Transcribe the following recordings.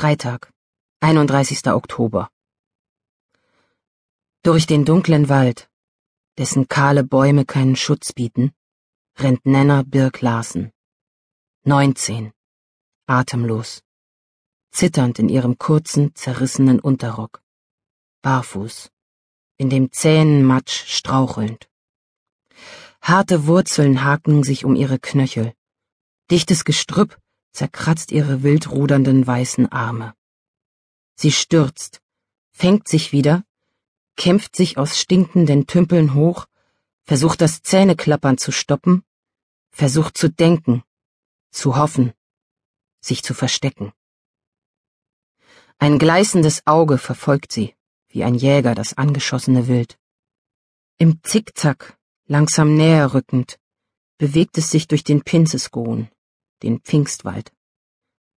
Freitag, 31. Oktober. Durch den dunklen Wald, dessen kahle Bäume keinen Schutz bieten, rennt Nenner Birk Larsen. 19. Atemlos. Zitternd in ihrem kurzen, zerrissenen Unterrock. Barfuß. In dem zähen Matsch strauchelnd. Harte Wurzeln haken sich um ihre Knöchel. Dichtes Gestrüpp zerkratzt ihre wild rudernden weißen Arme. Sie stürzt, fängt sich wieder, kämpft sich aus stinkenden Tümpeln hoch, versucht das Zähneklappern zu stoppen, versucht zu denken, zu hoffen, sich zu verstecken. Ein gleißendes Auge verfolgt sie, wie ein Jäger das angeschossene Wild. Im Zickzack, langsam näher rückend, bewegt es sich durch den Pinzesgohn, den Pfingstwald.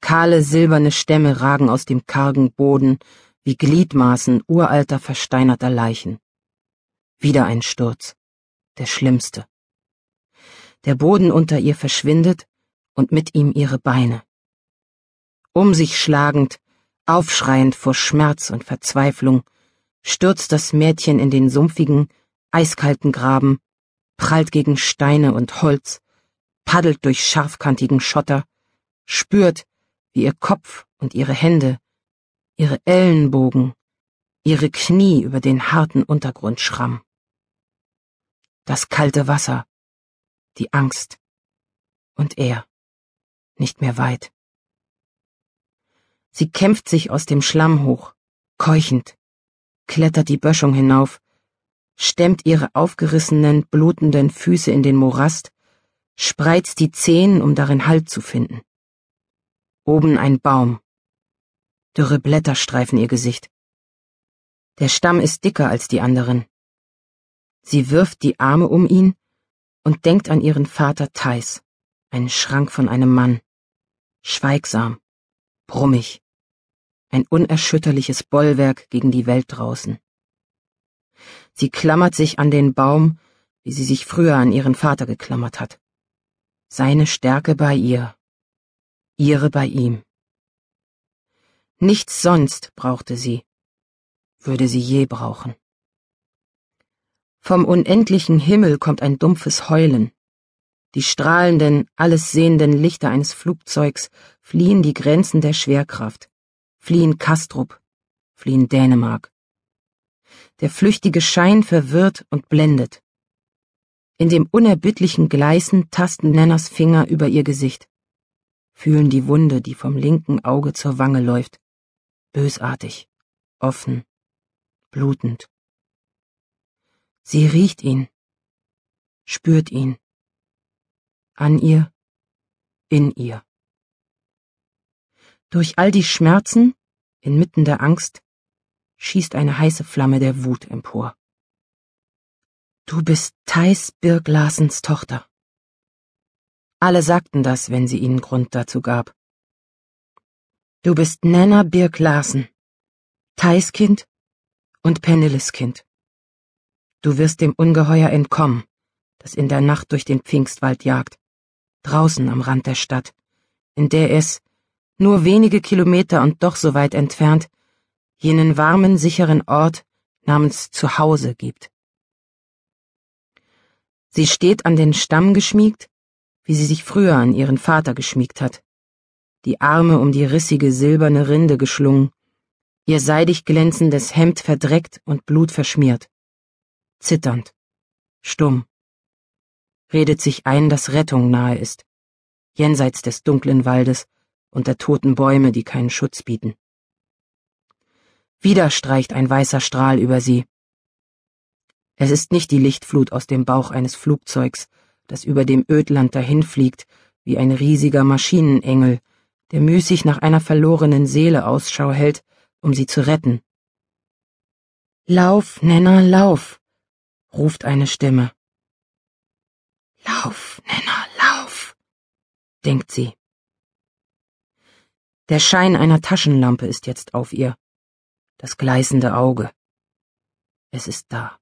Kahle silberne Stämme ragen aus dem kargen Boden wie Gliedmaßen uralter versteinerter Leichen. Wieder ein Sturz, der schlimmste. Der Boden unter ihr verschwindet und mit ihm ihre Beine. Um sich schlagend, aufschreiend vor Schmerz und Verzweiflung, stürzt das Mädchen in den sumpfigen, eiskalten Graben, prallt gegen Steine und Holz, paddelt durch scharfkantigen Schotter, spürt, wie ihr Kopf und ihre Hände, ihre Ellenbogen, ihre Knie über den harten Untergrund schramm. Das kalte Wasser, die Angst und er, nicht mehr weit. Sie kämpft sich aus dem Schlamm hoch, keuchend, klettert die Böschung hinauf, stemmt ihre aufgerissenen, blutenden Füße in den Morast, spreizt die Zehen, um darin Halt zu finden. Oben ein Baum. Dürre Blätter streifen ihr Gesicht. Der Stamm ist dicker als die anderen. Sie wirft die Arme um ihn und denkt an ihren Vater Theis, einen Schrank von einem Mann. Schweigsam, brummig, ein unerschütterliches Bollwerk gegen die Welt draußen. Sie klammert sich an den Baum, wie sie sich früher an ihren Vater geklammert hat. Seine Stärke bei ihr, ihre bei ihm. Nichts sonst brauchte sie, würde sie je brauchen. Vom unendlichen Himmel kommt ein dumpfes Heulen. Die strahlenden, alles sehenden Lichter eines Flugzeugs fliehen die Grenzen der Schwerkraft, fliehen Kastrup, fliehen Dänemark. Der flüchtige Schein verwirrt und blendet. In dem unerbittlichen Gleißen tasten Nenners Finger über ihr Gesicht fühlen die Wunde, die vom linken Auge zur Wange läuft. Bösartig, offen, blutend. Sie riecht ihn, spürt ihn. An ihr, in ihr. Durch all die Schmerzen, inmitten der Angst, schießt eine heiße Flamme der Wut empor. Du bist Thais Birg Larsens Tochter. Alle sagten das, wenn sie ihnen Grund dazu gab. Du bist Nenna Birk Larsen, Thais Kind und Penneles Kind. Du wirst dem Ungeheuer entkommen, das in der Nacht durch den Pfingstwald jagt, draußen am Rand der Stadt, in der es, nur wenige Kilometer und doch so weit entfernt, jenen warmen, sicheren Ort namens Zuhause gibt. Sie steht an den Stamm geschmiegt wie sie sich früher an ihren Vater geschmiegt hat, die Arme um die rissige silberne Rinde geschlungen, ihr seidig glänzendes Hemd verdreckt und blutverschmiert. Zitternd, stumm, redet sich ein, dass Rettung nahe ist, jenseits des dunklen Waldes und der toten Bäume, die keinen Schutz bieten. Wieder streicht ein weißer Strahl über sie. Es ist nicht die Lichtflut aus dem Bauch eines Flugzeugs, das über dem Ödland dahinfliegt, wie ein riesiger Maschinenengel, der müßig nach einer verlorenen Seele Ausschau hält, um sie zu retten. Lauf, Nenner, lauf, ruft eine Stimme. Lauf, Nenner, lauf, denkt sie. Der Schein einer Taschenlampe ist jetzt auf ihr, das gleißende Auge. Es ist da.